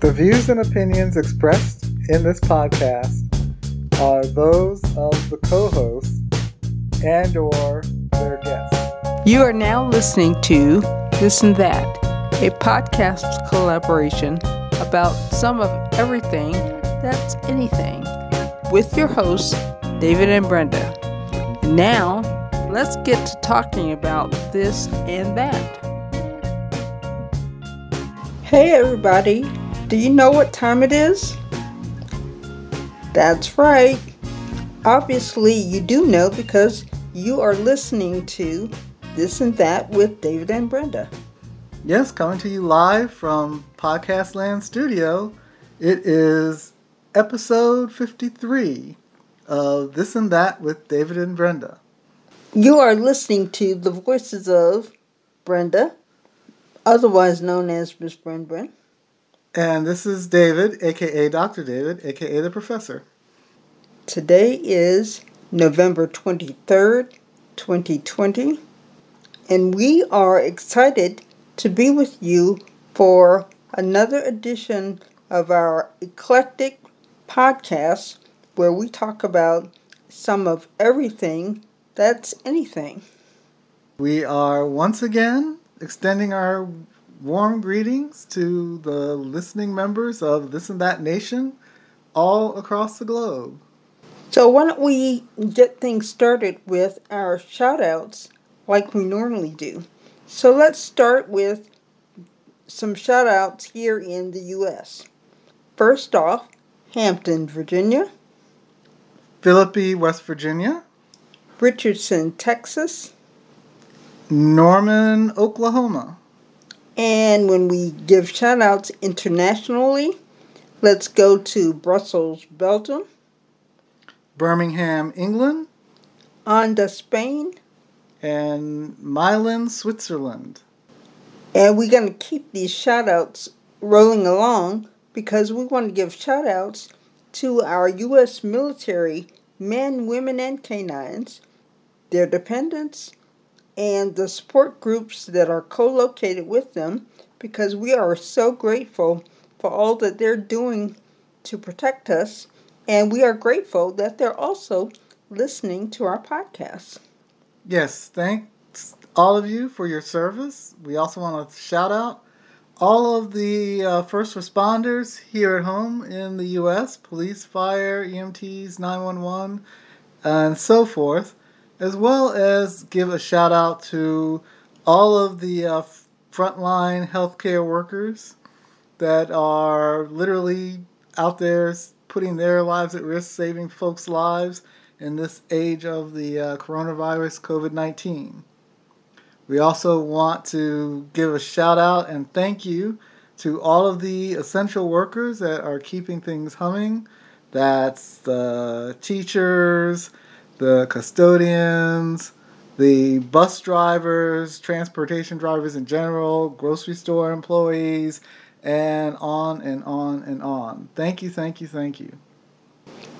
The views and opinions expressed in this podcast are those of the co-hosts and or their guests. You are now listening to This and That, a podcast collaboration about some of everything that's anything with your hosts, David and Brenda. Now, let's get to talking about this and that. Hey, everybody. Do you know what time it is? That's right. Obviously, you do know because you are listening to This and That with David and Brenda. Yes, coming to you live from Podcast Land Studio. It is episode 53 of This and That with David and Brenda. You are listening to the voices of Brenda, otherwise known as Miss Bren Bren. And this is David, aka Dr. David, aka the Professor. Today is November 23rd, 2020, and we are excited to be with you for another edition of our eclectic podcast where we talk about some of everything that's anything. We are once again extending our warm greetings to the listening members of This and That Nation all across the globe. So, why don't we get things started with our shout outs like we normally do? So, let's start with some shout outs here in the U.S. First off, Hampton, Virginia, Philippi, West Virginia, Richardson, Texas, Norman, Oklahoma. And when we give shout outs internationally, let's go to Brussels, Belgium, Birmingham, England, Anda, Spain, and Milan, Switzerland. And we're going to keep these shout outs rolling along because we want to give shout outs to our U.S. military men, women, and canines, their dependents, and the support groups that are co located with them because we are so grateful for all that they're doing to protect us. And we are grateful that they're also listening to our podcast. Yes, thanks all of you for your service. We also want to shout out all of the uh, first responders here at home in the U.S. police, fire, EMTs, 911, and so forth as well as give a shout out to all of the uh, frontline healthcare workers that are literally out there putting their lives at risk, saving folks' lives in this age of the uh, coronavirus COVID 19. We also want to give a shout out and thank you to all of the essential workers that are keeping things humming. That's the teachers, the custodians, the bus drivers, transportation drivers in general, grocery store employees, and on and on and on. Thank you, thank you, thank you.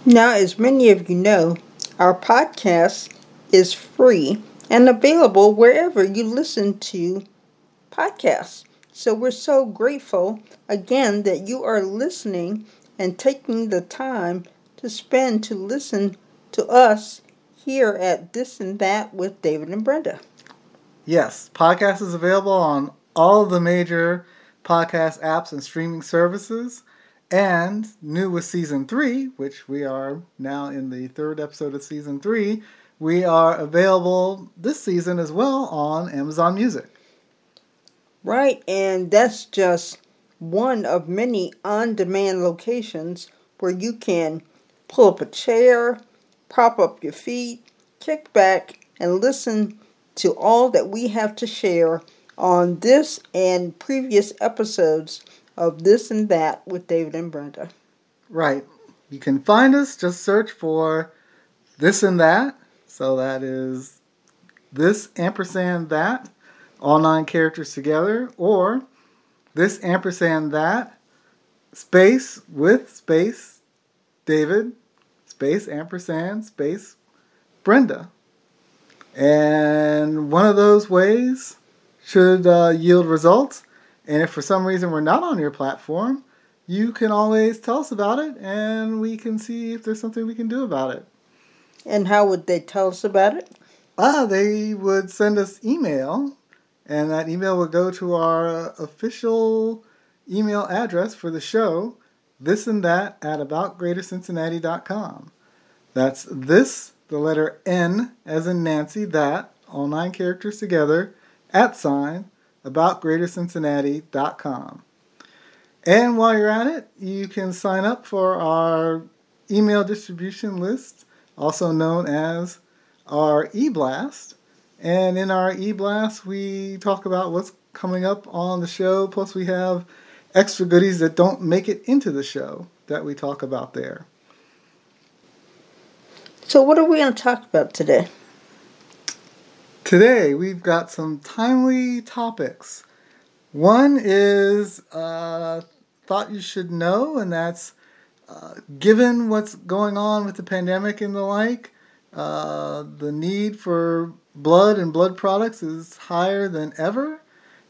Now, as many of you know, our podcast is free and available wherever you listen to podcasts. So we're so grateful again that you are listening and taking the time to spend to listen to us here at This and That with David and Brenda. Yes, podcast is available on all the major podcast apps and streaming services. And new with season three, which we are now in the third episode of season three, we are available this season as well on Amazon Music. Right, and that's just one of many on demand locations where you can pull up a chair, prop up your feet, kick back, and listen to all that we have to share on this and previous episodes of This and That with David and Brenda. Right. You can find us, just search for This and That. So that is this ampersand that, all nine characters together, or this ampersand that, space with space, David, space ampersand space Brenda. And one of those ways should uh, yield results. And if for some reason we're not on your platform, you can always tell us about it and we can see if there's something we can do about it. And how would they tell us about it? Ah, they would send us email, and that email would go to our official email address for the show, this and that at aboutgreatercincinnati.com. That's this, the letter N as in Nancy, that, all nine characters together, at sign, aboutgreatercincinnati.com. And while you're at it, you can sign up for our email distribution list, also known as our e-blast. And in our e-blast, we talk about what's coming up on the show, plus we have extra goodies that don't make it into the show that we talk about there. So, what are we going to talk about today? Today, we've got some timely topics. One is uh, thought you should know, and that's uh, given what's going on with the pandemic and the like, uh, the need for blood and blood products is higher than ever.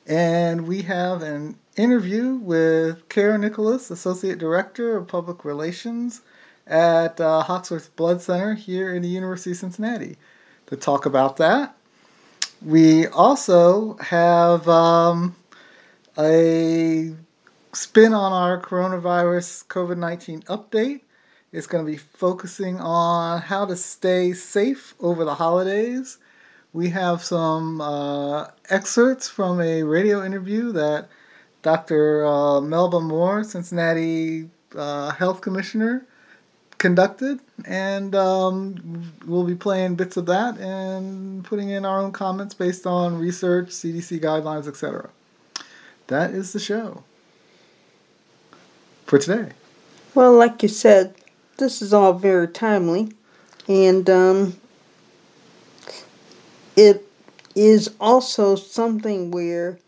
And we have an interview with Cara Nicolas, Associate Director of Public Relations at uh, Hoxworth Blood Center here in the University of Cincinnati to talk about that. We also have um, a spin on our coronavirus COVID 19 update. It's going to be focusing on how to stay safe over the holidays. We have some uh, excerpts from a radio interview that Dr. Uh, Melba Moore, Cincinnati uh, Health Commissioner, conducted, and um, we'll be playing bits of that and putting in our own comments based on research, CDC guidelines, etc. That is the show for today. Well, like you said, this is all very timely, and um, it is also something where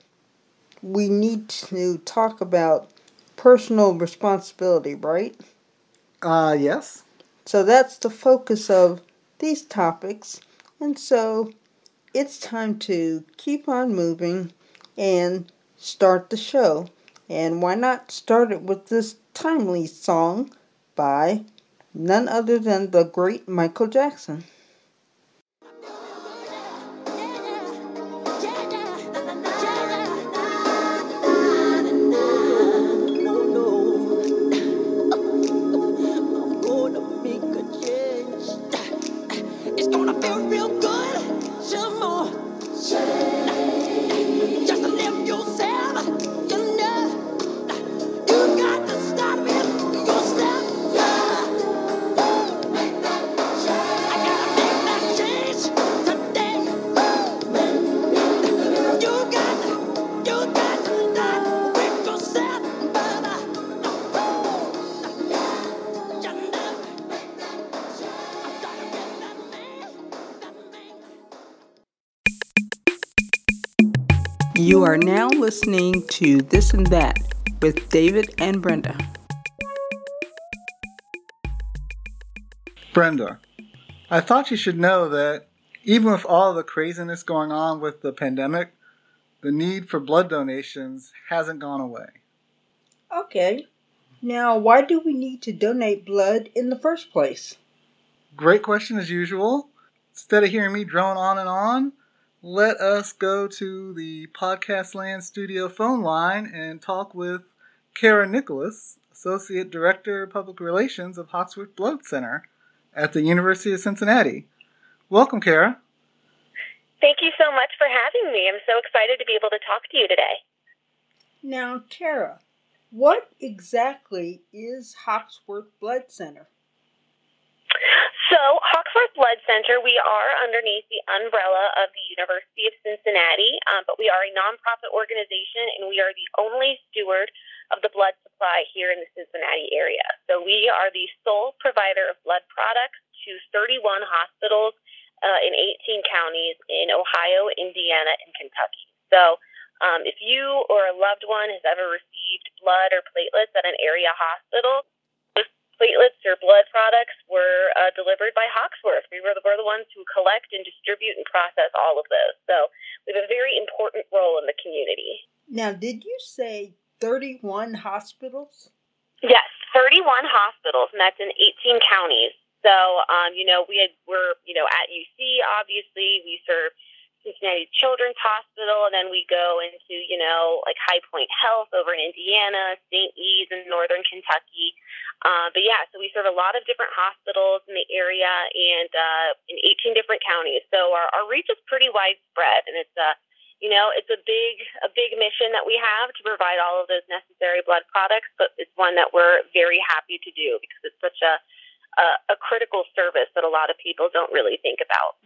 we need to talk about personal responsibility, right? Uh, yes. So that's the focus of these topics, and so it's time to keep on moving and start the show. And why not start it with this timely song by none other than the great Michael Jackson? Listening to This and That with David and Brenda. Brenda, I thought you should know that even with all the craziness going on with the pandemic, the need for blood donations hasn't gone away. Okay. Now, why do we need to donate blood in the first place? Great question as usual. Instead of hearing me drone on and on, let us go to the Podcast Land Studio phone line and talk with Cara Nicolas, Associate Director of Public Relations of Hoxworth Blood Center at the University of Cincinnati. Welcome, Cara. Thank you so much for having me. I'm so excited to be able to talk to you today. Now, Cara, what exactly is Hoxworth Blood Center? So, Hoxworth Blood Center, we are underneath the umbrella of the University of Cincinnati, um, but we are a nonprofit organization and we are the only steward of the blood supply here in the Cincinnati area. So, we are the sole provider of blood products to 31 hospitals uh, in 18 counties in Ohio, Indiana, and Kentucky. So, um, if you or a loved one has ever received blood or platelets at an area hospital, platelets or blood products were uh, delivered by Hoxworth. We were the, we're the ones who collect and distribute and process all of those. So we have a very important role in the community. Now, did you say 31 hospitals? Yes, 31 hospitals, and that's in 18 counties. So, um, you know, we had, we're, you know, at UC, obviously, we serve Cincinnati Children's Hospital, and then we go into, you know, like High Point Health over in Indiana, St. E's in northern Kentucky. Uh, but yeah, so we serve a lot of different hospitals in the area and uh, in 18 different counties. So our, our reach is pretty widespread, and it's a, you know, it's a big, a big mission that we have to provide all of those necessary blood products. But it's one that we're very happy to do because it's such a, a, a critical service that a lot of people don't really think about.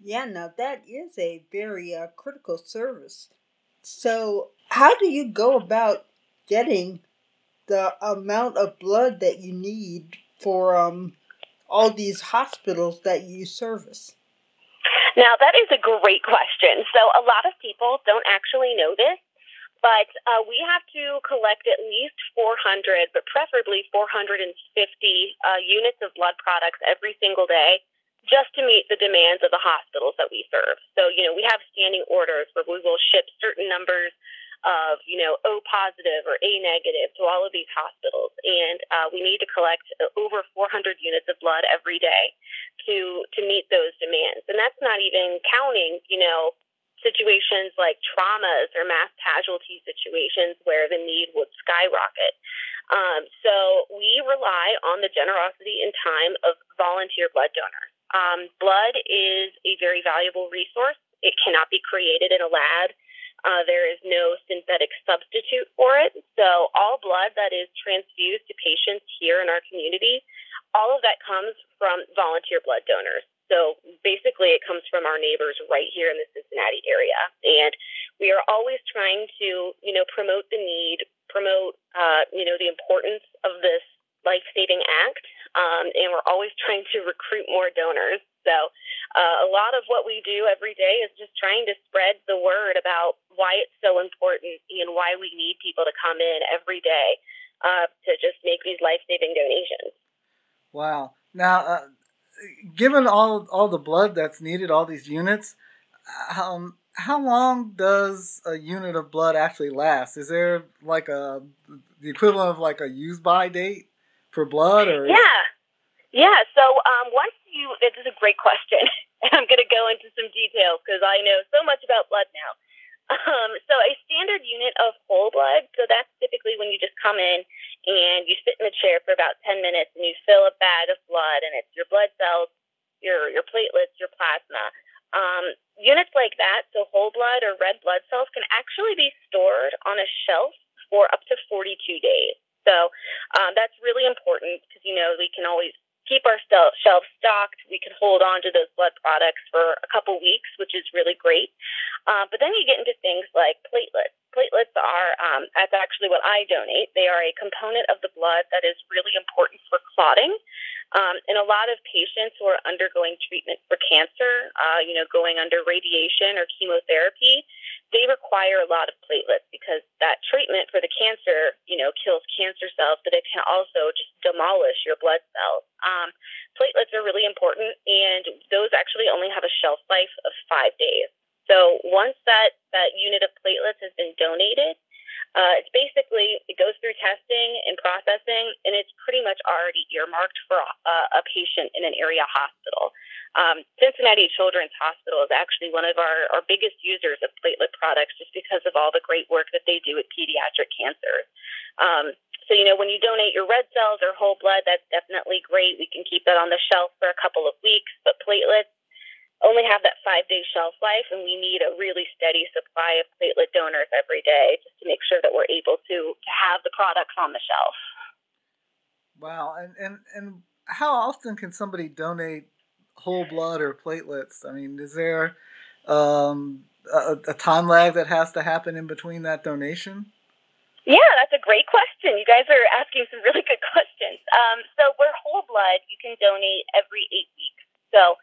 Yeah, now that is a very uh, critical service. So, how do you go about getting the amount of blood that you need for um, all these hospitals that you service? Now, that is a great question. So, a lot of people don't actually know this, but uh, we have to collect at least 400, but preferably 450 uh, units of blood products every single day just to meet the demands of the hospitals that we serve. So, you know, we have standing orders where we will ship certain numbers of, you know, O positive or A negative to all of these hospitals. And uh, we need to collect over 400 units of blood every day to, to meet those demands. And that's not even counting, you know, situations like traumas or mass casualty situations where the need would skyrocket. Um, so we rely on the generosity and time of volunteer blood donors. Um, blood is a very valuable resource. It cannot be created in a lab. Uh, there is no synthetic substitute for it. So, all blood that is transfused to patients here in our community, all of that comes from volunteer blood donors. So, basically, it comes from our neighbors right here in the Cincinnati area. And we are always trying to, you know, promote the need, promote, uh, you know, the importance of this life saving act um, and we're always trying to recruit more donors. So, uh, a lot of what we do every day is just trying to spread the word about why it's so important and why we need people to come in every day uh, to just make these life saving donations. Wow. Now, uh, given all all the blood that's needed, all these units, um, how long does a unit of blood actually last? Is there like a the equivalent of like a use by date for blood, or yeah, yeah, so um, once you, this is a great question. and I'm going to go into some details because I know so much about blood now. Um, so a standard unit of whole blood, so that's typically when you just come in and you sit in the chair for about 10 minutes and you fill a bag of blood and it's your blood cells, your, your platelets, your plasma. Um, units like that, so whole blood or red blood cells, can actually be stored on a shelf for up to 42 days. So um, that's really important because, you know, we can always keep our shelves stocked. We can hold on to those blood products for a couple weeks, which is really great. Uh, but then you get into things like platelets. Platelets are, um, that's actually what I donate. They are a component of the blood that is really important for clotting. Um, and a lot of patients who are undergoing treatment for cancer, uh, you know, going under radiation or chemotherapy, they require a lot of platelets because that treatment for the cancer, you know, kills cancer cells, but it can also just demolish your blood cells. Um, platelets are really important, and those actually only have a shelf life of five days. So once that, that unit of platelets has been donated, uh, it's basically it goes through testing and processing, and it's pretty much already earmarked for a, a patient in an area hospital. Um, Cincinnati Children's Hospital is actually one of our, our biggest users of platelet products, just because of all the great work that they do with pediatric cancers. Um, so, you know, when you donate your red cells or whole blood, that's definitely great. We can keep that on the shelf for a couple of weeks, but platelets only have that five day shelf life, and we need a really steady supply of platelet donors every day just to make sure that we're able to, to have the products on the shelf. Wow, and, and, and how often can somebody donate whole blood or platelets? I mean, is there um, a, a time lag that has to happen in between that donation? Yeah, that's a great question. You guys are asking some really good questions. Um, so, we're whole blood, you can donate every eight weeks. So,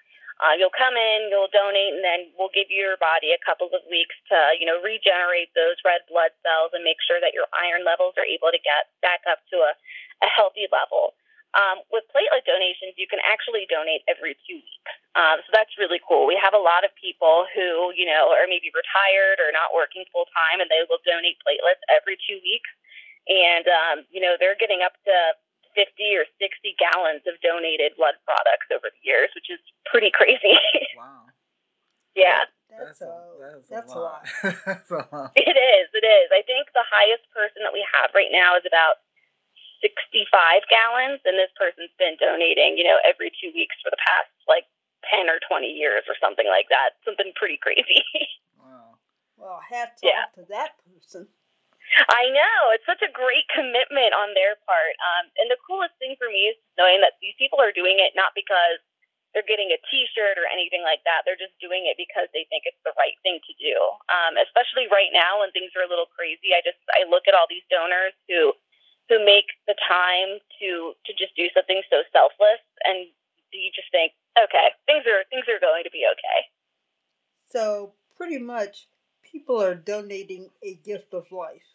uh, you'll come in, you'll donate, and then we'll give your body a couple of weeks to, you know, regenerate those red blood cells and make sure that your iron levels are able to get back up to a, a healthy level. Um, with platelet donations, you can actually donate every two weeks. Um, so that's really cool. We have a lot of people who, you know, are maybe retired or not working full time, and they will donate platelets every two weeks. and um, you know they're getting up to 50 or 60 gallons of donated blood products over the years, which is pretty crazy. Wow. yeah. That's, That's a, a, that's that's a lot. that's a lot. It is. It is. I think the highest person that we have right now is about 65 gallons, and this person's been donating, you know, every two weeks for the past like 10 or 20 years or something like that. Something pretty crazy. Wow. Well, hats Yeah. off to that person. I know. It's such a great commitment on their part. Um, and the coolest thing for me is knowing that these people are doing it not because they're getting a T-shirt or anything like that. They're just doing it because they think it's the right thing to do. Um, especially right now when things are a little crazy. I just I look at all these donors who who make the time to to just do something so selfless, and you just think, okay, things are things are going to be okay. So pretty much, people are donating a gift of life.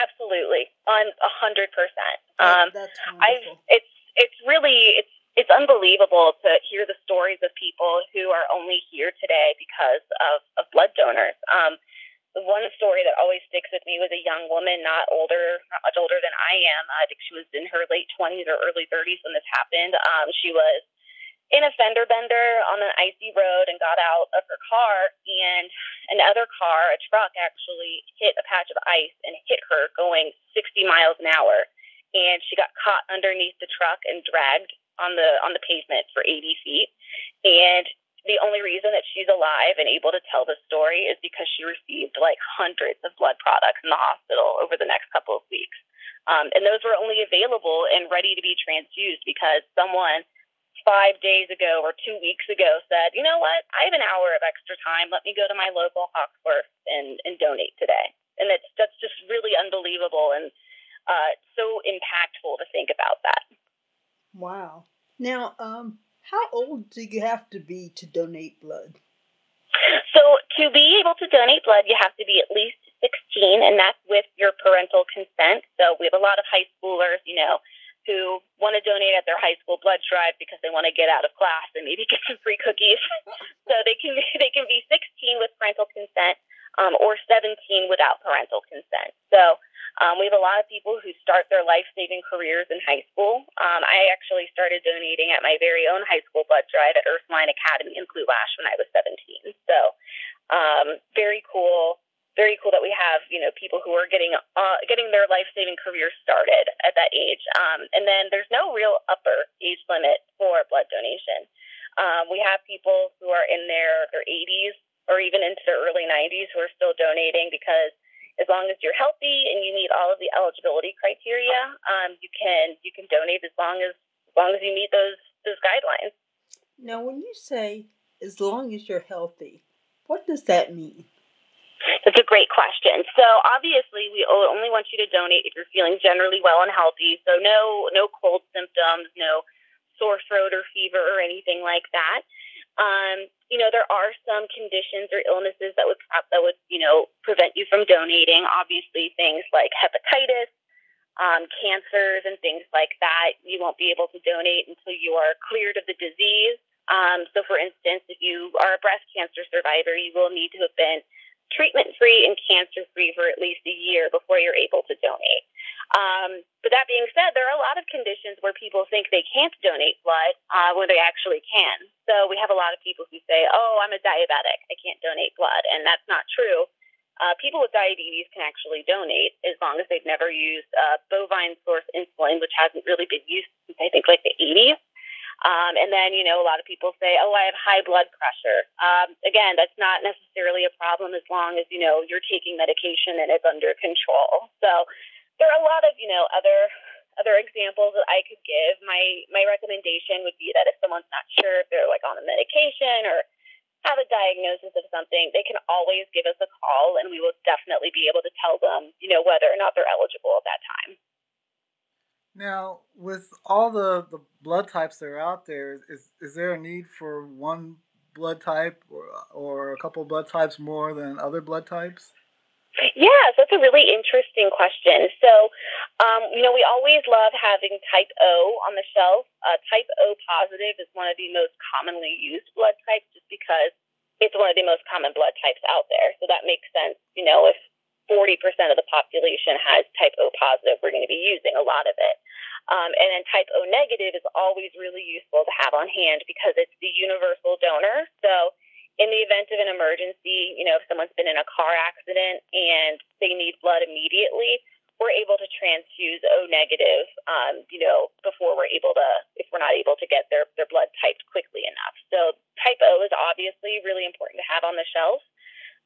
Absolutely, on a hundred percent. Um, I've it's it's really it's it's unbelievable to hear the stories of people who are only here today because of, of blood donors. Um, the one story that always sticks with me was a young woman, not older, not much older than I am. I think she was in her late twenties or early thirties when this happened. Um, she was in a fender bender on an icy road and got out of her car and another car, a truck actually hit a patch of ice and hit her going 60 miles an hour. And she got caught underneath the truck and dragged on the on the pavement for 80 feet. And the only reason that she's alive and able to tell this story is because she received like hundreds of blood products in the hospital over the next couple of weeks. Um, and those were only available and ready to be transfused because someone five days ago or two weeks ago said, you know what, I have an hour of extra time. Let me go to my local Hoxworth and, and donate today. And that's that's just really unbelievable and uh, so impactful to think about that. Wow. Now, um, how old do you have to be to donate blood? So to be able to donate blood, you have to be at least 16, and that's with your parental consent. So we have a lot of high schoolers, you know, who want to donate at their high school blood drive because they want to get out of class and maybe get some free cookies. so they can they can be 16 with parental consent um, or 17 without parental consent. So um, we have a lot of people who start their life saving careers in high school. Um, I actually started donating at my very own high school blood drive at Ursuline Academy in Blue Ash when I was 17. So um, very cool very cool that we have you know people who are getting uh, getting their life saving careers started at that age. Um, and then there's no real upper age limit for blood donation. Um, we have people who are in their their 80s or even into their early 90s who are still donating because as long as you're healthy and you meet all of the eligibility criteria, um, you can you can donate as long as as long as you meet those those guidelines. Now, when you say as long as you're healthy, what does that mean? That's a great question. So obviously, we only want you to donate if you're feeling generally well and healthy. So no, no cold symptoms, no sore throat or fever or anything like that. Um, you know, there are some conditions or illnesses that would that would you know prevent you from donating. Obviously, things like hepatitis, um, cancers, and things like that. You won't be able to donate until you are cleared of the disease. Um, so, for instance, if you are a breast cancer survivor, you will need to have been treatment free and cancer free for at least a year before you're able to donate. Um, but that being said, there are a lot of conditions where people think they can't donate blood uh, when they actually can. So we have a lot of people who say, "Oh, I'm a diabetic, I can't donate blood," and that's not true. Uh, people with diabetes can actually donate as long as they've never used uh, bovine source insulin, which hasn't really been used since I think like the 80s. Um, and then, you know, a lot of people say, oh, I have high blood pressure. Um, again, that's not necessarily a problem as long as, you know, you're taking medication and it's under control. So there are a lot of, you know, other other examples that I could give. My my recommendation would be that if someone's not sure if they're like on a medication or have a diagnosis of something, they can always give us a call and we will definitely be able to tell them, you know, whether or not they're eligible at that time. Now, with all the, the blood types that are out there, is is there a need for one blood type or, or a couple blood types more than other blood types? Yes, that's a really interesting question. So, um, you know, we always love having type O on the shelf. Uh, type O positive is one of the most commonly used blood types just because it's one of the most common blood types out there. So that makes sense, you know, if 40% of the population has type O positive, we're going to be using a lot of it. Um, and then type O negative is always really useful to have on hand because it's the universal donor. So in the event of an emergency, you know, if someone's been in a car accident and they need blood immediately, we're able to transfuse O negative, um, you know, before we're able to, if we're not able to get their, their blood typed quickly enough. So type O is obviously really important to have on the shelf.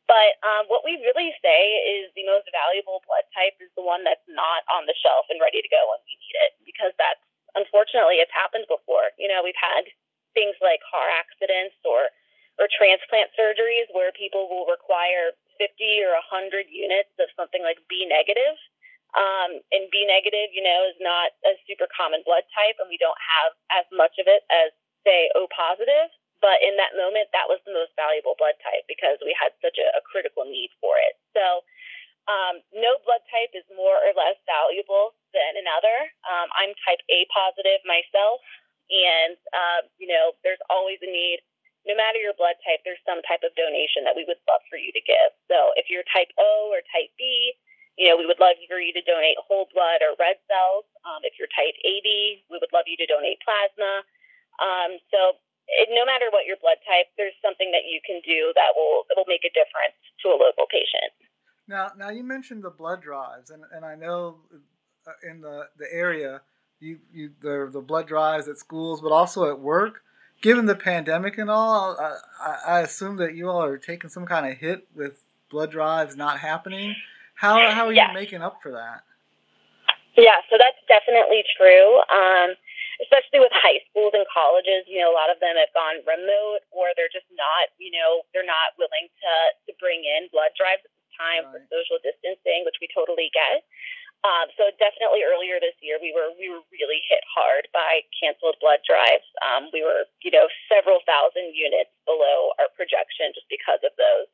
But um, what we really say is the most valuable blood type is the one that's not on the shelf and ready to go when we need it, because that's unfortunately it's happened before. You know, we've had things like car accidents or or transplant surgeries where people will require 50 or 100 units of something like B negative. Um, and B negative, you know, is not a super common blood type, and we don't have as much of it as, say, O positive. But in that moment, that was the most valuable blood type because we had such a, a critical need for it. So, um, no blood type is more or less valuable than another. Um, I'm type A positive myself, and uh, you know, there's always a need no matter your blood type, there's some type of donation that we would love for you to give. So if you're type O or type B, you know, we would love for you to donate whole blood or red cells. Um, if you're type AB, we would love you to donate plasma. Um, so no matter what your blood type, there's something that you can do that will that will make a difference to a local patient. Now, now you mentioned the blood drives, and, and I know uh, in the, the area, you, you the, the blood drives at schools, but also at work given the pandemic and all, I, I, assume that you all are taking some kind of hit with blood drives not happening. How how are yes. you making up for that? Yeah, so that's definitely true. Um, especially with high schools and colleges, you know, a lot of them have gone remote or they're just not, you know, they're not willing to to bring in blood drives at this time right. for social distancing, which we totally get. Um, so definitely earlier this year, we were we were really hit hard by canceled blood drives. Um, we were you know several thousand units below our projection just because of those.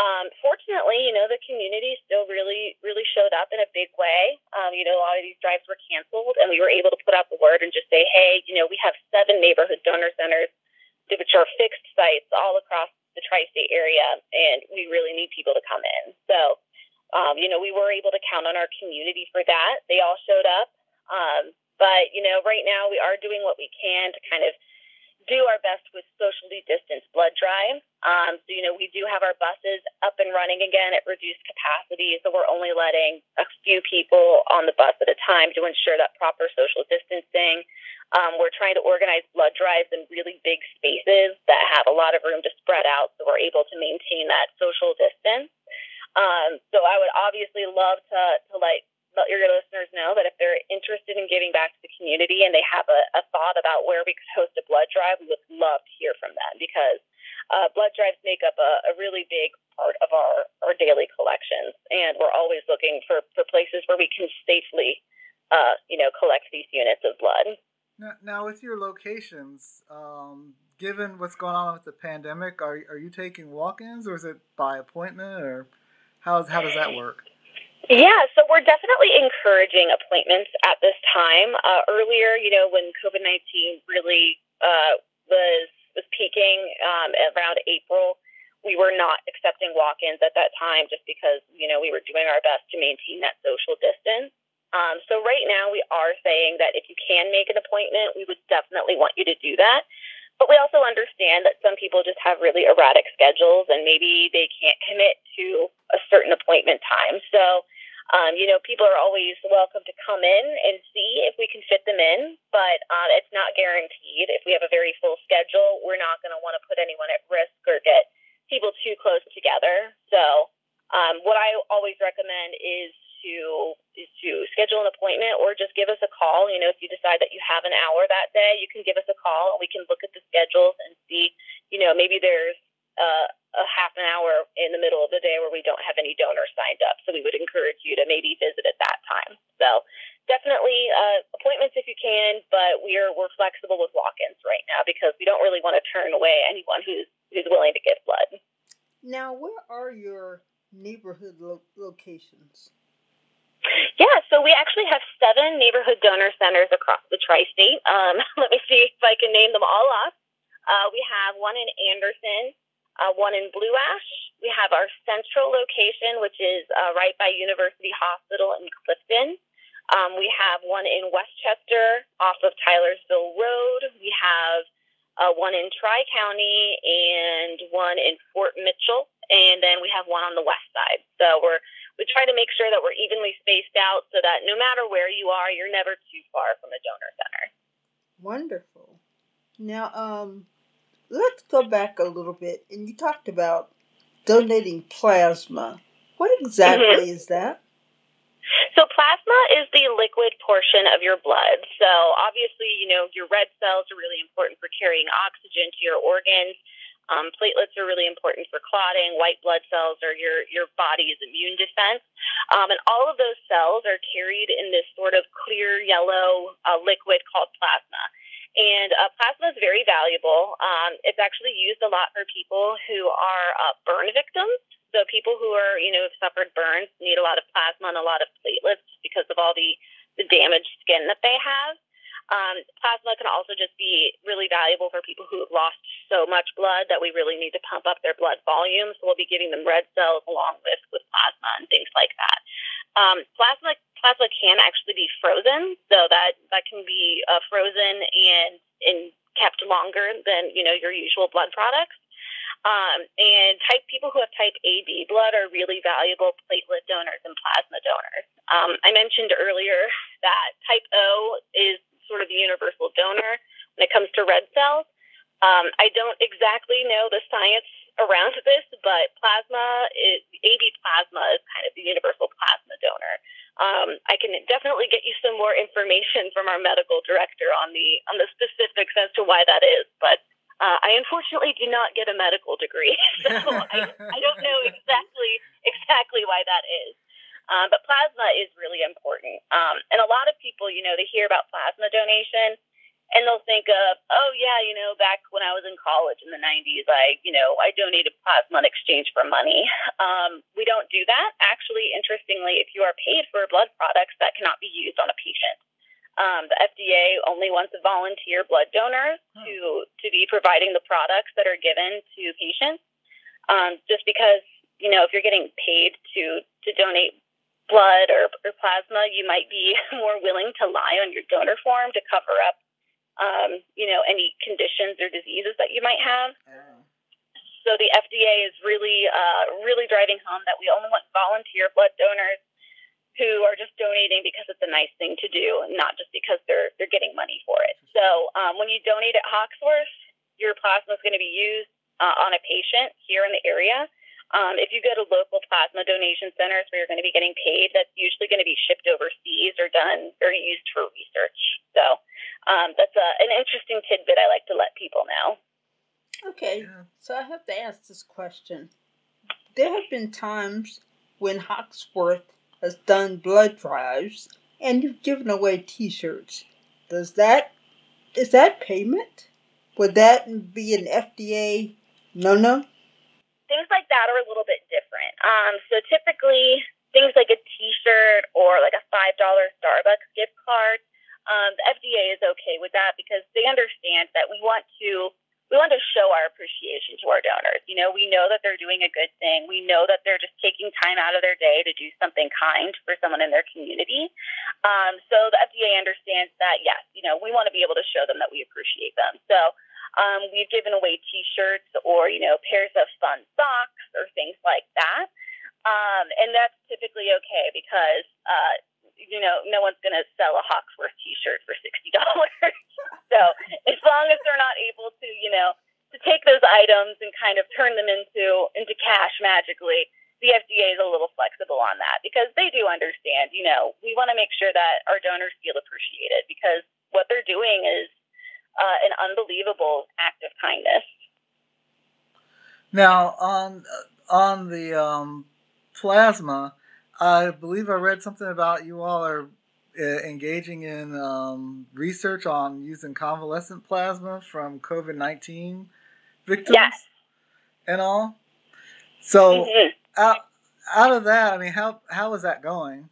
Um, fortunately, you know the community still really really showed up in a big way. Um, you know a lot of these drives were canceled, and we were able to put out the word and just say, hey, you know we have seven neighborhood donor centers, which are fixed sites all across the tri-state area, and we really need people to come in. So um, you know, we were able to count on our community for that. They all showed up. Um, but, you know, right now we are doing what we can to kind of do our best with socially distanced blood drive. Um, so, you know, we do have our buses up and running again at reduced capacity. So we're only letting a few people on the bus at a time to ensure that proper social distancing. Um, we're trying to organize blood drives in really big spaces that have a lot of room to spread out so we're able to maintain that social distance. Um, so I would obviously love to, to like let your listeners know that if they're interested in giving back to the community and they have a, a thought about where we could host a blood drive, we would love to hear from them because uh, blood drives make up a, a really big part of our, our daily collections, and we're always looking for, for places where we can safely, uh, you know, collect these units of blood. Now, now with your locations, um, given what's going on with the pandemic, are are you taking walk-ins or is it by appointment or? How's how does that work? Yeah, so we're definitely encouraging appointments at this time. Uh, earlier, you know, when COVID nineteen really uh, was was peaking um, around April, we were not accepting walk-ins at that time just because you know we were doing our best to maintain that social distance. Um, so right now, we are saying that if you can make an appointment, we would definitely want you to do that. But we also understand that some people just have really erratic schedules and maybe they can't commit to a certain appointment time. So, um, you know, people are always welcome to come in and see if we can fit them in, but um, it's not guaranteed. If we have a very full schedule, we're not going to want to put anyone at risk or get people too close together. So, um, what I always recommend is to is to schedule an appointment or just give us a call. You know, if you decide that you have an hour that day, you can give us a call and we can look at the schedules and see, you know, maybe there's uh, a half an hour in the middle of the day where we don't have any donors signed up. So we would encourage you to maybe visit at that time. So definitely uh, appointments if you can, but we're we're flexible with walk-ins right now because we don't really want to turn away anyone who's who's willing to give blood. Now, where are your neighborhood lo- locations? Yeah, so we actually have seven neighborhood donor centers across the tri state. Um, let me see if I can name them all off. Uh, we have one in Anderson, uh, one in Blue Ash. We have our central location, which is uh, right by University Hospital in Clifton. Um, we have one in Westchester off of Tylersville Road. We have uh, one in Tri County and one in Fort Mitchell, and then we have one on the west side. So we're we try to make sure that we're evenly spaced out so that no matter where you are, you're never too far from a donor center. Wonderful. Now, um, let's go back a little bit, and you talked about donating plasma. What exactly mm-hmm. is that? So plasma is the liquid portion of your blood. So obviously, you know, your red cells are really important for carrying oxygen to your organs. Um, platelets are really important for clotting. White blood cells are your your body's immune defense, um, and all of those cells are carried in this sort of clear yellow uh, liquid called plasma. And uh, plasma is very valuable. Um, it's actually used a lot for people who are uh, burn victims. So people who are, you know, have suffered burns need a lot of plasma and a lot of platelets because of all the, the damaged skin that they have. Um, plasma can also just be really valuable for people who have lost so much blood that we really need to pump up their blood volume. So we'll be giving them red cells along with, with plasma and things like that. Um, plasma plasma can actually be frozen, so that that can be uh, frozen and and kept longer than you know your usual blood products. Um, and type people who have type AB blood are really valuable platelet donors and plasma donors. Um, I mentioned earlier that type O is sort of the universal donor when it comes to red cells. Um, I don't exactly know the science around this, but plasma, is, AB plasma is kind of the universal plasma donor. Um, I can definitely get you some more information from our medical director on the on the specifics as to why that is, but uh, I unfortunately do not get a medical degree, so I, I don't know exactly exactly why that is. Um, but plasma is really important, um, and a lot of people, you know, they hear about plasma donation and they'll think of, oh yeah, you know, back when I was in college in the '90s, I, you know, I donated plasma in exchange for money. Um, we don't do that. Actually, interestingly, if you are paid for blood products, that cannot be used on a patient. Um, the FDA only wants a volunteer blood donors oh. to to be providing the products that are given to patients. Um, just because you know, if you're getting paid to to donate blood or, or plasma, you might be more willing to lie on your donor form to cover up, um, you know, any conditions or diseases that you might have. Oh. So the FDA is really, uh, really driving home that we only want volunteer blood donors who are just donating because it's a nice thing to do, not just because they're they're getting money for it. So um, when you donate at Hoxworth, your plasma is going to be used uh, on a patient here in the area. Um, if you go to local plasma donation centers where you're going to be getting paid, that's usually going to be shipped overseas or done or used for research. So um, that's a, an interesting tidbit I like to let people know. Okay, so I have to ask this question. There have been times when Hoxworth has done blood drives and you've given away t-shirts. Does that is that payment? Would that be an FDA no no? Things like that are a little bit different. Um, so typically things like a t-shirt or like a five dollar Starbucks gift card, um, the FDA is okay with that because they understand that we want to we want to show our appreciation to our donors. You know, we know that they're doing a good thing. We know that they're just taking time out of their day to do something kind for someone in their community. Um, so the FDA understands that, yes, you know, we want to be able to show them that we appreciate them. So um, we've given away T-shirts or you know pairs of fun socks or things like that, um, and that's typically okay because uh, you know, no one's going to sell a Hoxworth T-shirt for sixty dollars. so as long as they're not able to, you know, to take those items and kind of turn them into into cash magically, the FDA is a little flexible on that because they do understand. You know, we want to make sure that our donors feel appreciated because what they're doing is uh, an unbelievable act of kindness. Now on on the um, plasma I believe I read something about you all are uh, engaging in um, research on using convalescent plasma from COVID 19 victims yes. and all. So, mm-hmm. out, out of that, I mean, how, how is that going?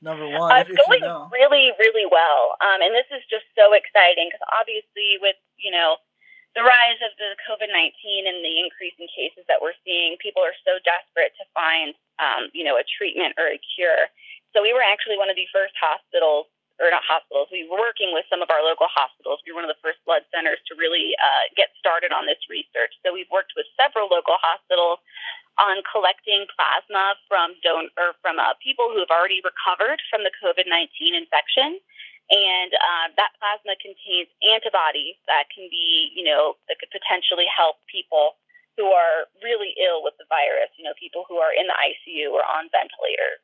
Number one, uh, it's going you know. really, really well. Um, and this is just so exciting because obviously, with, you know, the rise of the COVID 19 and the increase in cases that we're seeing, people are so desperate to find, um, you know, a treatment or a cure. So we were actually one of the first hospitals, or not hospitals, we were working with some of our local hospitals. We were one of the first blood centers to really uh, get started on this research. So we've worked with several local hospitals on collecting plasma from don- or from uh, people who have already recovered from the COVID 19 infection and uh, that plasma contains antibodies that can be, you know, that could potentially help people who are really ill with the virus, you know, people who are in the ICU or on ventilators.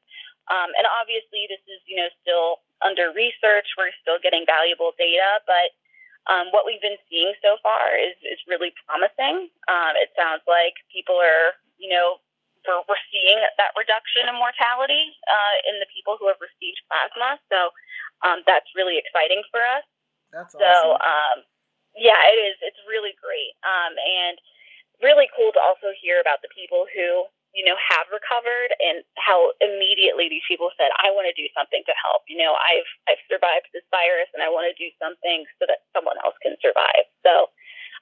Um, and obviously, this is, you know, still under research. We're still getting valuable data, but um, what we've been seeing so far is, is really promising. Um, it sounds like people are, you know, we're, we're seeing that reduction in mortality uh, in the people who have received plasma. So um, that's really exciting for us. That's awesome. So, um, yeah, it is. It's really great. Um, and really cool to also hear about the people who, you know, have recovered and how immediately these people said, I want to do something to help. You know, I've, I've survived this virus and I want to do something so that someone else can survive. So,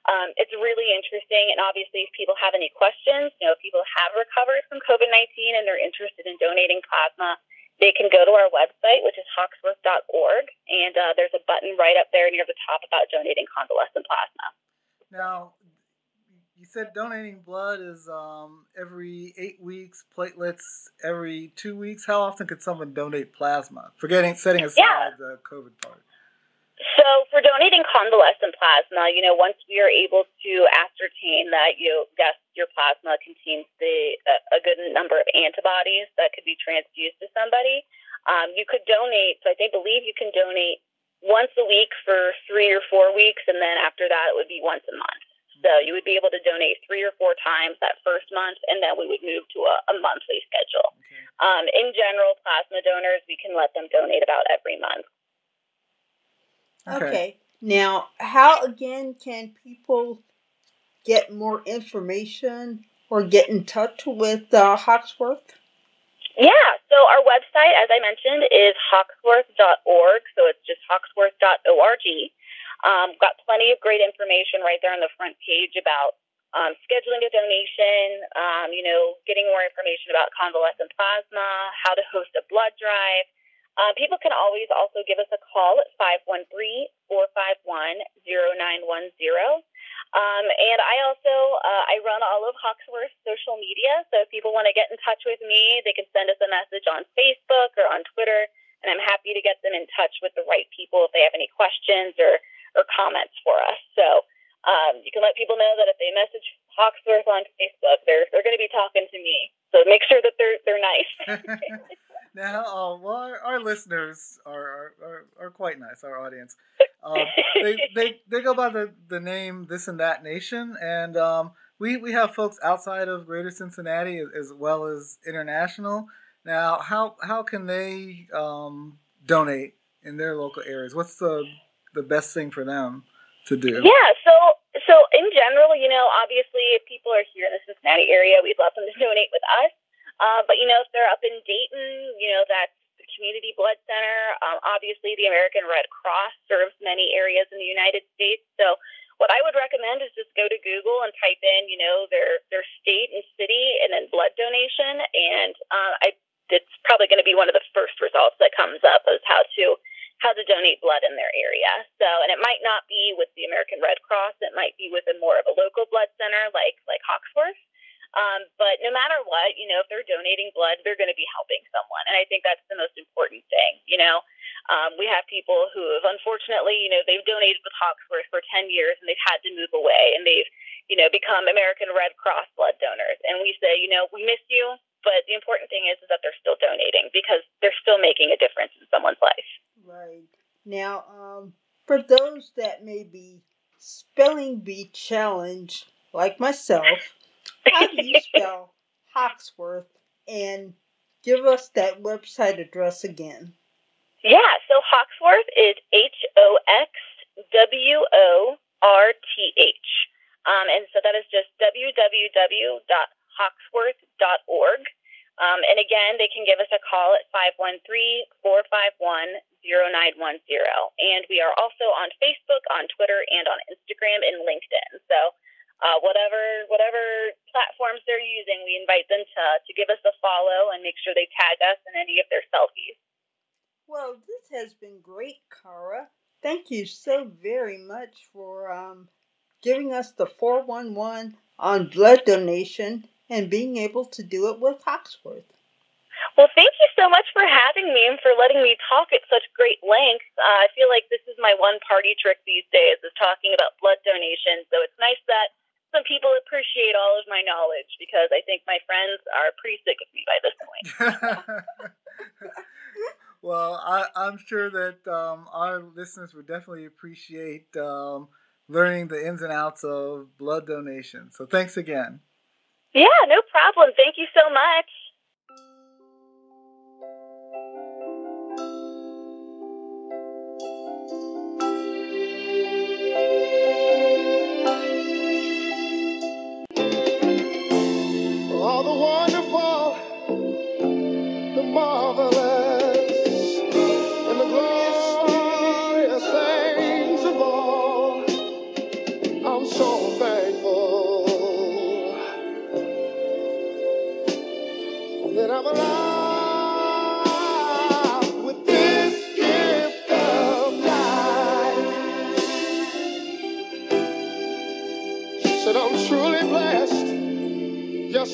um, it's really interesting. And obviously, if people have any questions, you know, if people have recovered from COVID 19 and they're interested in donating plasma, they can go to our website, which is hoxworth.org, and uh, there's a button right up there near the top about donating convalescent plasma. Now, you said donating blood is um, every eight weeks, platelets every two weeks. How often could someone donate plasma? Forgetting setting aside yeah. the COVID part. So for donating convalescent plasma, you know, once we are able to ascertain that you yes, your plasma contains the a, a good number of antibodies that could be transfused to somebody, um, you could donate. So I think believe you can donate once a week for three or four weeks, and then after that it would be once a month. So you would be able to donate three or four times that first month, and then we would move to a, a monthly schedule. Okay. Um, in general, plasma donors, we can let them donate about every month. Okay. okay. Now, how again can people get more information or get in touch with uh, Hoxworth? Yeah, so our website, as I mentioned, is hoxworth.org. So it's just hoxworth.org. Um, got plenty of great information right there on the front page about um, scheduling a donation, um, you know, getting more information about convalescent plasma, how to host a blood drive, uh, people can always also give us a call at 513 451 0910. Um, and I also uh, I run all of Hoxworth social media, so if people want to get in touch with me, they can send us a message on Facebook or on Twitter, and I'm happy to get them in touch with the right people if they have any questions or or comments for us. So um, you can let people know that if they message Hoxworth on Facebook, they're they're going to be talking to me. So make sure that they're they're nice. Now, uh, well, our, our listeners are, are, are, quite nice. Our audience, um, they, they they go by the, the name This and That Nation, and um, we we have folks outside of Greater Cincinnati as well as international. Now, how how can they um, donate in their local areas? What's the the best thing for them to do? Yeah, so so in general, you know, obviously, if people are here in the Cincinnati area, we'd love them to donate with us. Uh, but you know, if they're up in Dayton, you know that's the Community Blood Center. Um, obviously, the American Red Cross serves many areas in the United States. So, what I would recommend is just go to Google and type in, you know, their their state and city, and then blood donation, and uh, I it's probably going to be one of the first results that comes up is how to how to donate blood in their area. So, and it might not be with the American Red Cross; it might be with a more of a local blood center like like Hoxworth. Um, but no matter what, you know, if they're donating blood, they're going to be helping someone. And I think that's the most important thing. You know, um, we have people who have unfortunately, you know, they've donated with Hoxworth for 10 years and they've had to move away and they've, you know, become American Red Cross blood donors. And we say, you know, we miss you, but the important thing is, is that they're still donating because they're still making a difference in someone's life. Right. Now, um, for those that may be spelling bee challenged, like myself, how do you spell Hoxworth? And give us that website address again. Yeah, so Hoxworth is H O X W O R T H. Um, and so that is just www.hoxworth.org. Um, and again, they can give us a call at 513 451 0910. And we are also on Facebook, on Twitter, and on Instagram and LinkedIn. So, uh, whatever whatever platforms they're using, we invite them to, to give us a follow and make sure they tag us in any of their selfies. Well, this has been great, Cara. Thank you so very much for um, giving us the 411 on blood donation and being able to do it with Hoxworth. Well, thank you so much for having me and for letting me talk at such great length. Uh, I feel like this is my one party trick these days is talking about blood donation. So it's nice that people appreciate all of my knowledge because I think my friends are pretty sick of me by this point. well, I, am sure that um, our listeners would definitely appreciate um, learning the ins and outs of blood donation. So thanks again. Yeah, no problem. Thank you so much. All the wonderful, the marvelous, and the glorious things of all. I'm so thankful. that I'm alive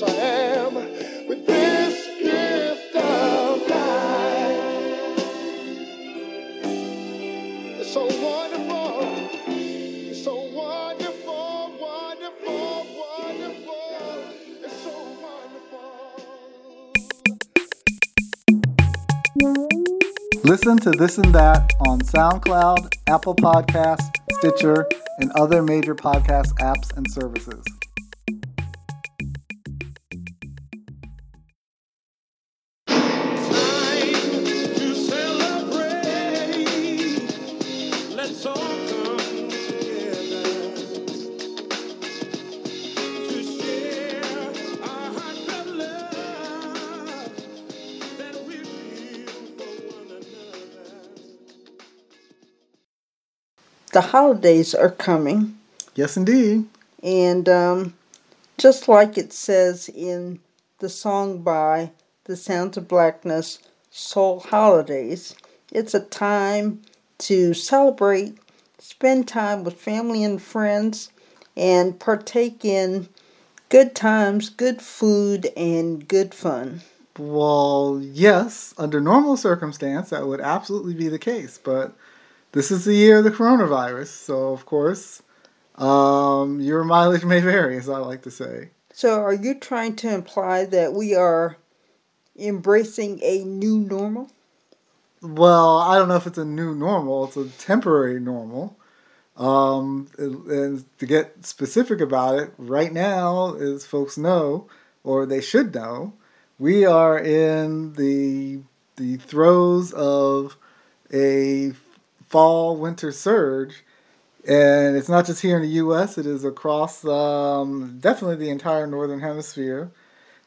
I am with this gift of life. It's so wonderful. It's so wonderful, wonderful, wonderful. It's so wonderful. Listen to This and That on SoundCloud, Apple Podcasts, Stitcher, and other major podcast apps and services. The holidays are coming. Yes, indeed. And um, just like it says in the song by The Sounds of Blackness, Soul Holidays, it's a time to celebrate, spend time with family and friends, and partake in good times, good food, and good fun. Well, yes, under normal circumstance, that would absolutely be the case, but this is the year of the coronavirus, so of course, um, your mileage may vary, as I like to say. So, are you trying to imply that we are embracing a new normal? Well, I don't know if it's a new normal, it's a temporary normal. Um, and to get specific about it, right now, as folks know, or they should know, we are in the the throes of a fall winter surge, and it's not just here in the U.S. It is across um, definitely the entire northern hemisphere.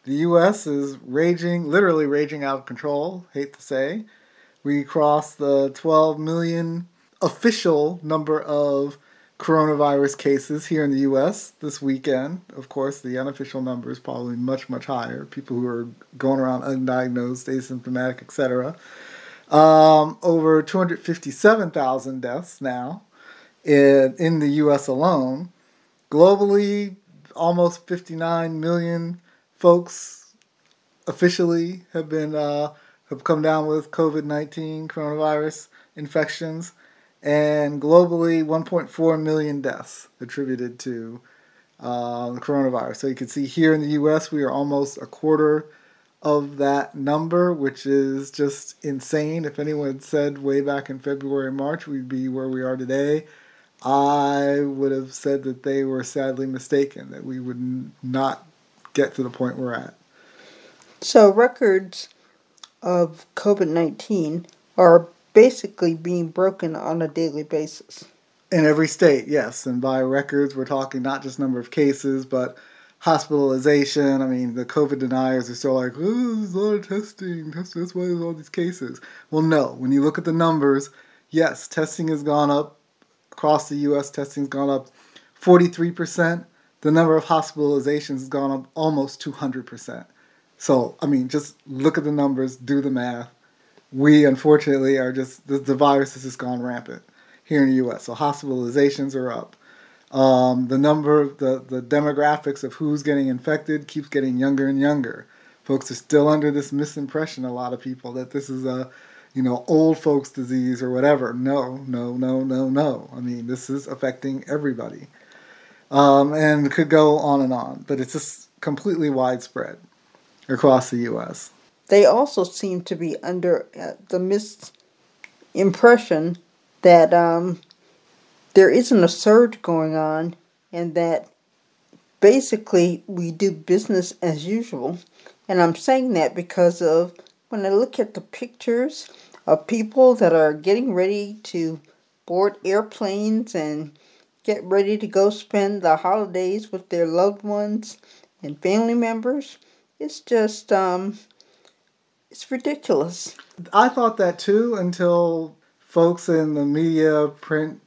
The U.S. is raging, literally raging out of control. Hate to say, we crossed the 12 million official number of coronavirus cases here in the U.S. this weekend. Of course, the unofficial number is probably much, much higher. People who are going around undiagnosed, asymptomatic, etc. Um, over 257,000 deaths now in, in the US alone. Globally, almost 59 million folks officially have been uh, have come down with COVID 19 coronavirus infections, and globally, 1.4 million deaths attributed to uh, the coronavirus. So you can see here in the US, we are almost a quarter of that number, which is just insane. If anyone had said way back in February, March, we'd be where we are today, I would have said that they were sadly mistaken, that we would not get to the point we're at. So, records of COVID 19 are basically being broken on a daily basis. In every state, yes. And by records, we're talking not just number of cases, but hospitalization. I mean, the COVID deniers are still like, oh, there's a lot of testing. That's, why there's all these cases. Well, no. When you look at the numbers, yes, testing has gone up across the U.S. Testing's gone up 43%. The number of hospitalizations has gone up almost 200%. So, I mean, just look at the numbers, do the math. We, unfortunately, are just, the, the virus has just gone rampant here in the U.S. So hospitalizations are up. Um, the number, the, the demographics of who's getting infected keeps getting younger and younger. Folks are still under this misimpression, a lot of people, that this is a, you know, old folks disease or whatever. No, no, no, no, no. I mean, this is affecting everybody. Um, and could go on and on, but it's just completely widespread across the U.S. They also seem to be under uh, the misimpression that um, there isn't a surge going on and that basically we do business as usual. And I'm saying that because of when I look at the pictures of people that are getting ready to board airplanes and get ready to go spend the holidays with their loved ones and family members, it's just um it's ridiculous. I thought that too until folks in the media, print,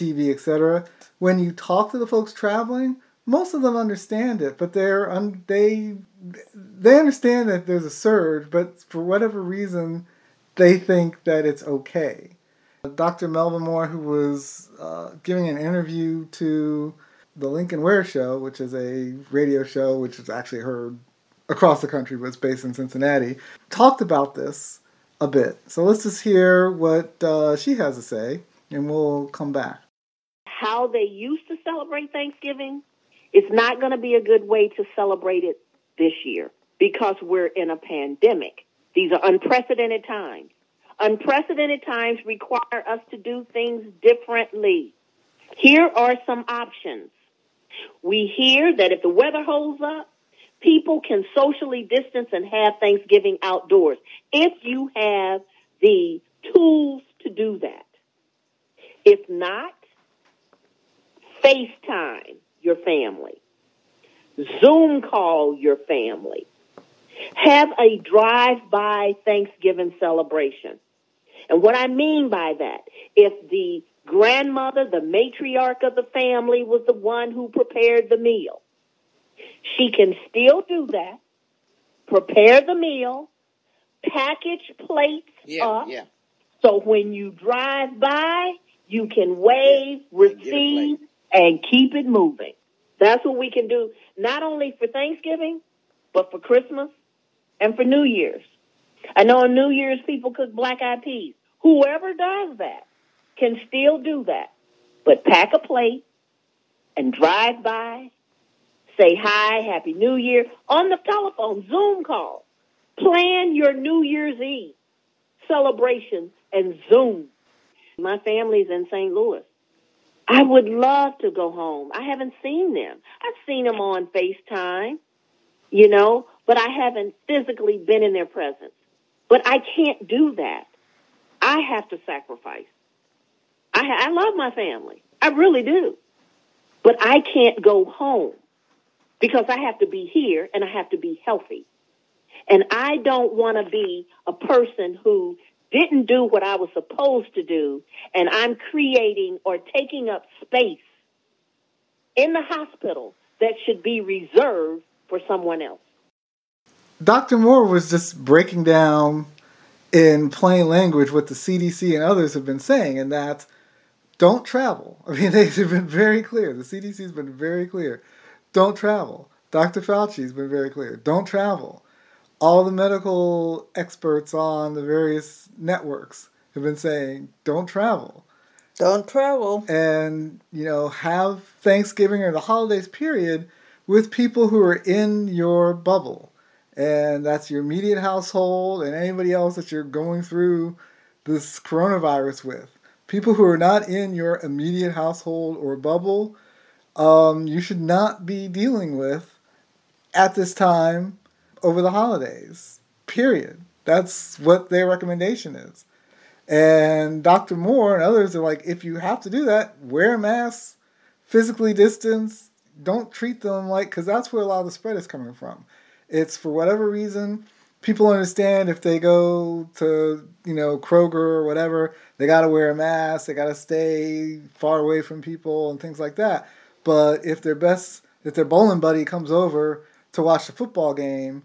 TV, etc. When you talk to the folks traveling, most of them understand it, but they're un- they they understand that there's a surge, but for whatever reason, they think that it's okay. Dr. Melba Moore, who was uh, giving an interview to the Lincoln Ware Show, which is a radio show which is actually heard across the country, but it's based in Cincinnati, talked about this a bit. So let's just hear what uh, she has to say, and we'll come back how they used to celebrate Thanksgiving, it's not going to be a good way to celebrate it this year because we're in a pandemic. These are unprecedented times. Unprecedented times require us to do things differently. Here are some options. We hear that if the weather holds up, people can socially distance and have Thanksgiving outdoors if you have the tools to do that. If not, FaceTime your family. Zoom call your family. Have a drive-by Thanksgiving celebration. And what I mean by that, if the grandmother, the matriarch of the family was the one who prepared the meal, she can still do that, prepare the meal, package plates yeah, up. Yeah. So when you drive by, you can wave, yeah. receive, and keep it moving. That's what we can do, not only for Thanksgiving, but for Christmas and for New Year's. I know on New Year's people cook black eyed peas. Whoever does that can still do that. But pack a plate and drive by, say hi, happy new year on the telephone, Zoom call. Plan your New Year's Eve celebration and Zoom. My family's in St. Louis. I would love to go home. I haven't seen them. I've seen them on FaceTime, you know, but I haven't physically been in their presence. But I can't do that. I have to sacrifice. I, I love my family. I really do. But I can't go home because I have to be here and I have to be healthy. And I don't want to be a person who didn't do what I was supposed to do, and I'm creating or taking up space in the hospital that should be reserved for someone else. Dr. Moore was just breaking down in plain language what the CDC and others have been saying, and that's don't travel. I mean, they've been very clear. The CDC has been very clear. Don't travel. Dr. Fauci has been very clear. Don't travel all the medical experts on the various networks have been saying don't travel. Don't travel. And, you know, have Thanksgiving or the holidays period with people who are in your bubble. And that's your immediate household and anybody else that you're going through this coronavirus with. People who are not in your immediate household or bubble, um, you should not be dealing with at this time over the holidays. Period. That's what their recommendation is. And Dr. Moore and others are like, if you have to do that, wear a mask, physically distance, don't treat them like because that's where a lot of the spread is coming from. It's for whatever reason people understand if they go to you know Kroger or whatever, they got to wear a mask, they got to stay far away from people and things like that. But if their best, if their bowling buddy comes over to watch the football game,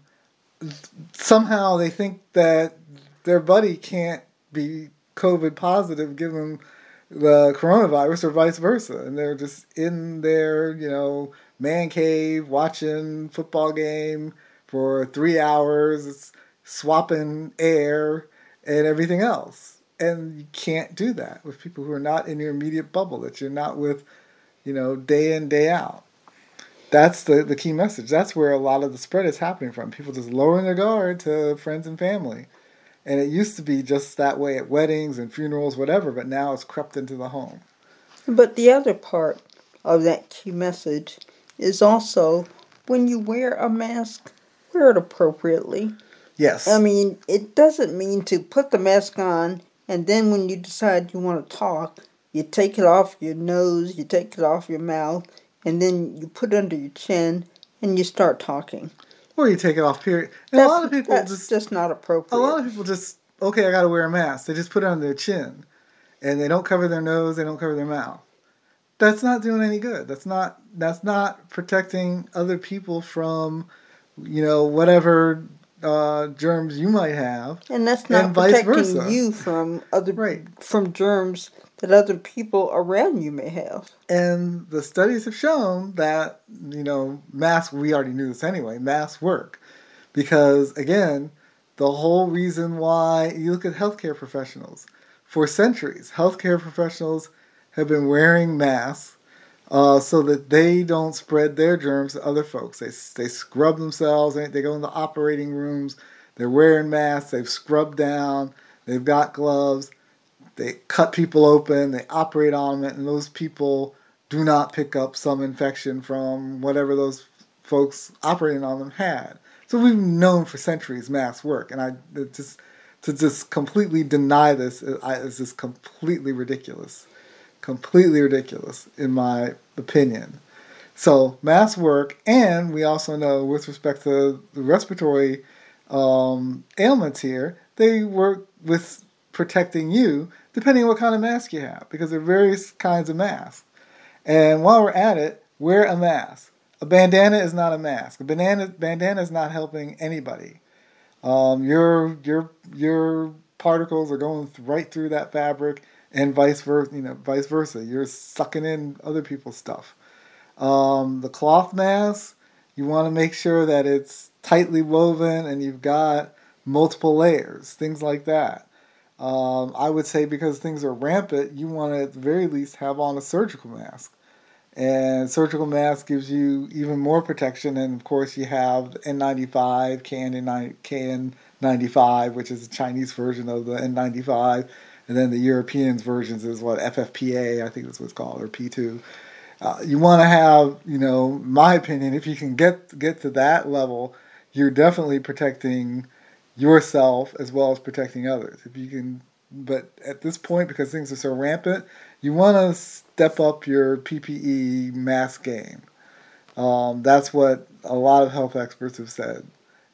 somehow they think that their buddy can't be COVID positive, given the coronavirus, or vice versa, and they're just in their you know man cave watching football game for three hours, swapping air and everything else. And you can't do that with people who are not in your immediate bubble, that you're not with, you know, day in, day out. That's the, the key message. That's where a lot of the spread is happening from. People just lowering their guard to friends and family. And it used to be just that way at weddings and funerals, whatever, but now it's crept into the home. But the other part of that key message is also when you wear a mask, wear it appropriately. Yes. I mean, it doesn't mean to put the mask on and then when you decide you want to talk, you take it off your nose, you take it off your mouth, and then you put it under your chin and you start talking. Or you take it off, period. And That's, a lot of people that's just, just not appropriate. a lot of people just, okay, I got to wear a mask. They just put it on their chin. And they don't cover their nose, they don't cover their mouth. That's not doing any good. That's not that's not protecting other people from, you know, whatever uh, germs you might have. and that's not and protecting you from other Right. from germs that other people around you may have. And the studies have shown that, you know, masks, we already knew this anyway, masks work. Because, again, the whole reason why you look at healthcare professionals, for centuries, healthcare professionals have been wearing masks uh, so that they don't spread their germs to other folks. They, they scrub themselves, they they go in the operating rooms, they're wearing masks, they've scrubbed down, they've got gloves, they cut people open, they operate on them, and those people do not pick up some infection from whatever those folks operating on them had. So we've known for centuries masks work, and I just to just completely deny this is is just completely ridiculous, completely ridiculous in my opinion. So masks work, and we also know with respect to the respiratory um, ailments here, they work with protecting you depending on what kind of mask you have, because there are various kinds of masks. And while we're at it, wear a mask. A bandana is not a mask. A banana bandana is not helping anybody. Um, your your your particles are going right through that fabric, and vice versa. You know, vice versa. You're sucking in other people's stuff. Um, the cloth mask, you want to make sure that it's tightly woven and you've got multiple layers, things like that. Um, I would say because things are rampant, you want to at the very least have on a surgical mask. And surgical mask gives you even more protection. And of course, you have N95, KN, KN95, which is the Chinese version of the N95. And then the Europeans versions is what FFPA, I think that's what it's called, or P2. Uh, you want to have, you know, my opinion, if you can get get to that level, you're definitely protecting yourself as well as protecting others. If you can, but at this point, because things are so rampant, you want to step up your PPE mask game. Um, that's what a lot of health experts have said,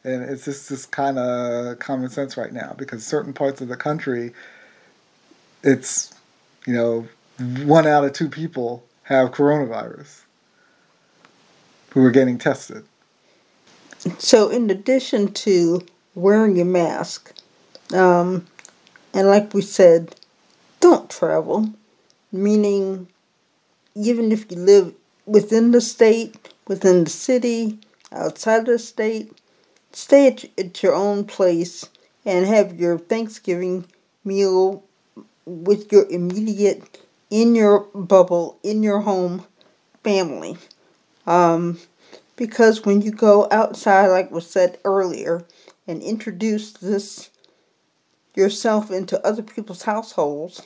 and it's just this kind of common sense right now because certain parts of the country, it's you know one out of two people have coronavirus who are getting tested. So, in addition to wearing your mask, um, and like we said, don't travel, meaning even if you live within the state, within the city, outside the state, stay at, at your own place and have your Thanksgiving meal with your immediate, in your bubble, in your home family. Um, because when you go outside, like was said earlier, and introduce this yourself into other people's households,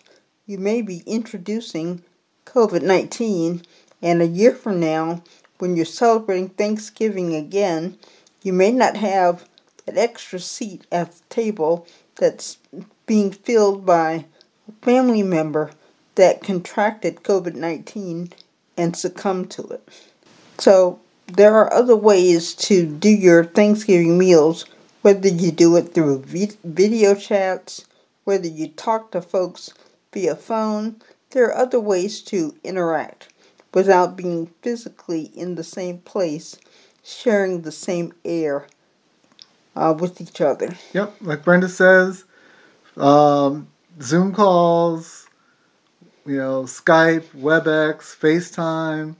you may be introducing COVID 19. And a year from now, when you're celebrating Thanksgiving again, you may not have an extra seat at the table that's being filled by a family member that contracted COVID 19 and succumbed to it. So there are other ways to do your Thanksgiving meals, whether you do it through video chats, whether you talk to folks via phone. There are other ways to interact without being physically in the same place, sharing the same air uh, with each other. Yep, like Brenda says, um, Zoom calls, you know, Skype, WebEx, FaceTime,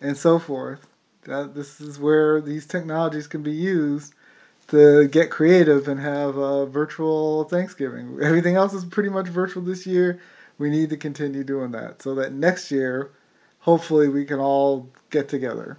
and so forth. That this is where these technologies can be used to get creative and have a virtual Thanksgiving. Everything else is pretty much virtual this year. We need to continue doing that so that next year, hopefully, we can all get together.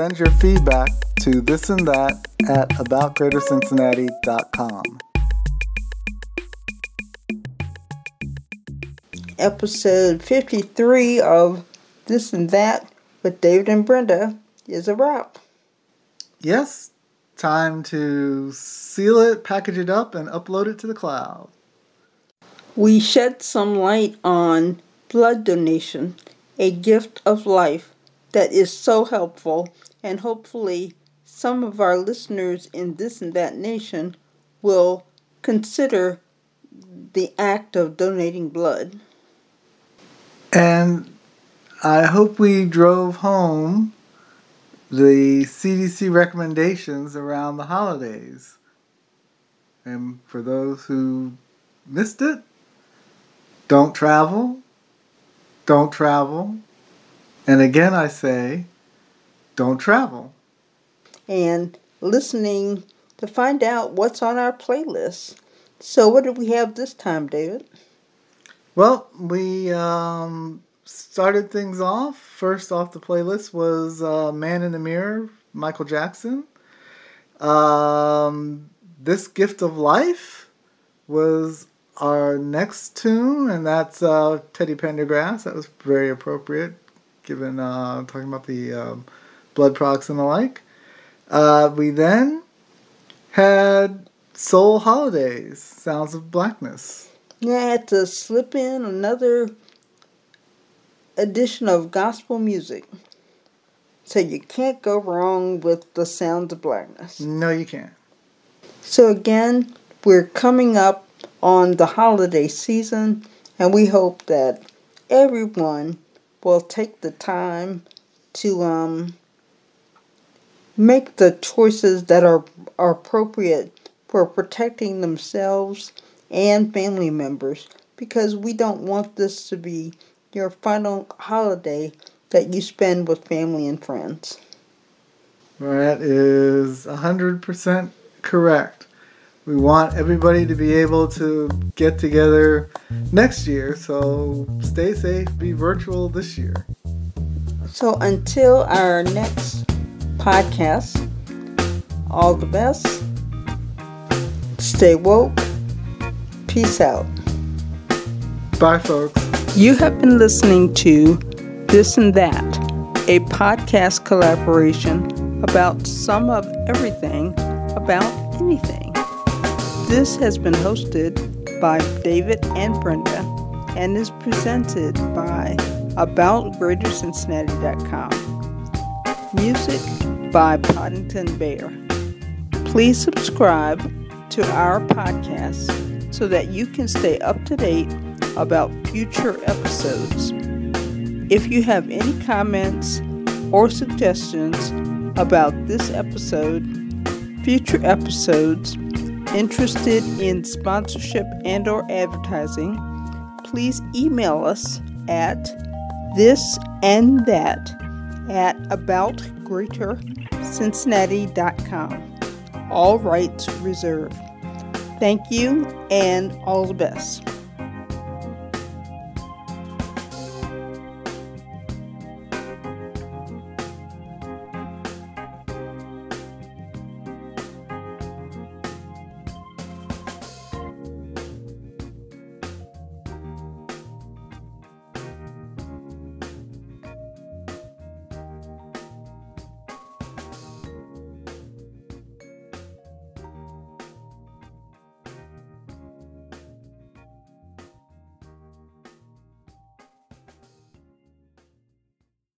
Send your feedback to this and that at aboutgreatercincinnati.com. Episode 53 of This and That with David and Brenda is a wrap. Yes, time to seal it, package it up, and upload it to the cloud. We shed some light on blood donation, a gift of life that is so helpful, and hopefully, some of our listeners in this and that nation will consider the act of donating blood. And I hope we drove home the CDC recommendations around the holidays. And for those who missed it, don't travel, don't travel, and again, I say, don't travel. And listening to find out what's on our playlist. So, what did we have this time, David? Well, we um, started things off. First off the playlist was uh, Man in the Mirror, Michael Jackson. Um, this Gift of Life was our next tune, and that's uh, Teddy Pendergrass. That was very appropriate given uh, talking about the um, blood products and the like. Uh, we then had Soul Holidays, Sounds of Blackness. Yeah, I had to slip in another edition of gospel music. So you can't go wrong with the Sounds of Blackness. No, you can't. So again, we're coming up on the holiday season, and we hope that everyone will take the time to um, make the choices that are, are appropriate for protecting themselves and family members because we don't want this to be your final holiday that you spend with family and friends. That is 100% correct. We want everybody to be able to get together next year, so stay safe, be virtual this year. So until our next podcast, all the best. Stay woke. Peace out. Bye, folks. You have been listening to This and That, a podcast collaboration about some of everything about anything. This has been hosted by David and Brenda and is presented by AboutGreaterCincinnati.com. Music by Poddington Bear. Please subscribe to our podcast so that you can stay up to date about future episodes. If you have any comments or suggestions about this episode, future episodes, interested in sponsorship and or advertising, please email us at this and that at aboutgreatercincinnati.com. All rights reserved. Thank you and all the best.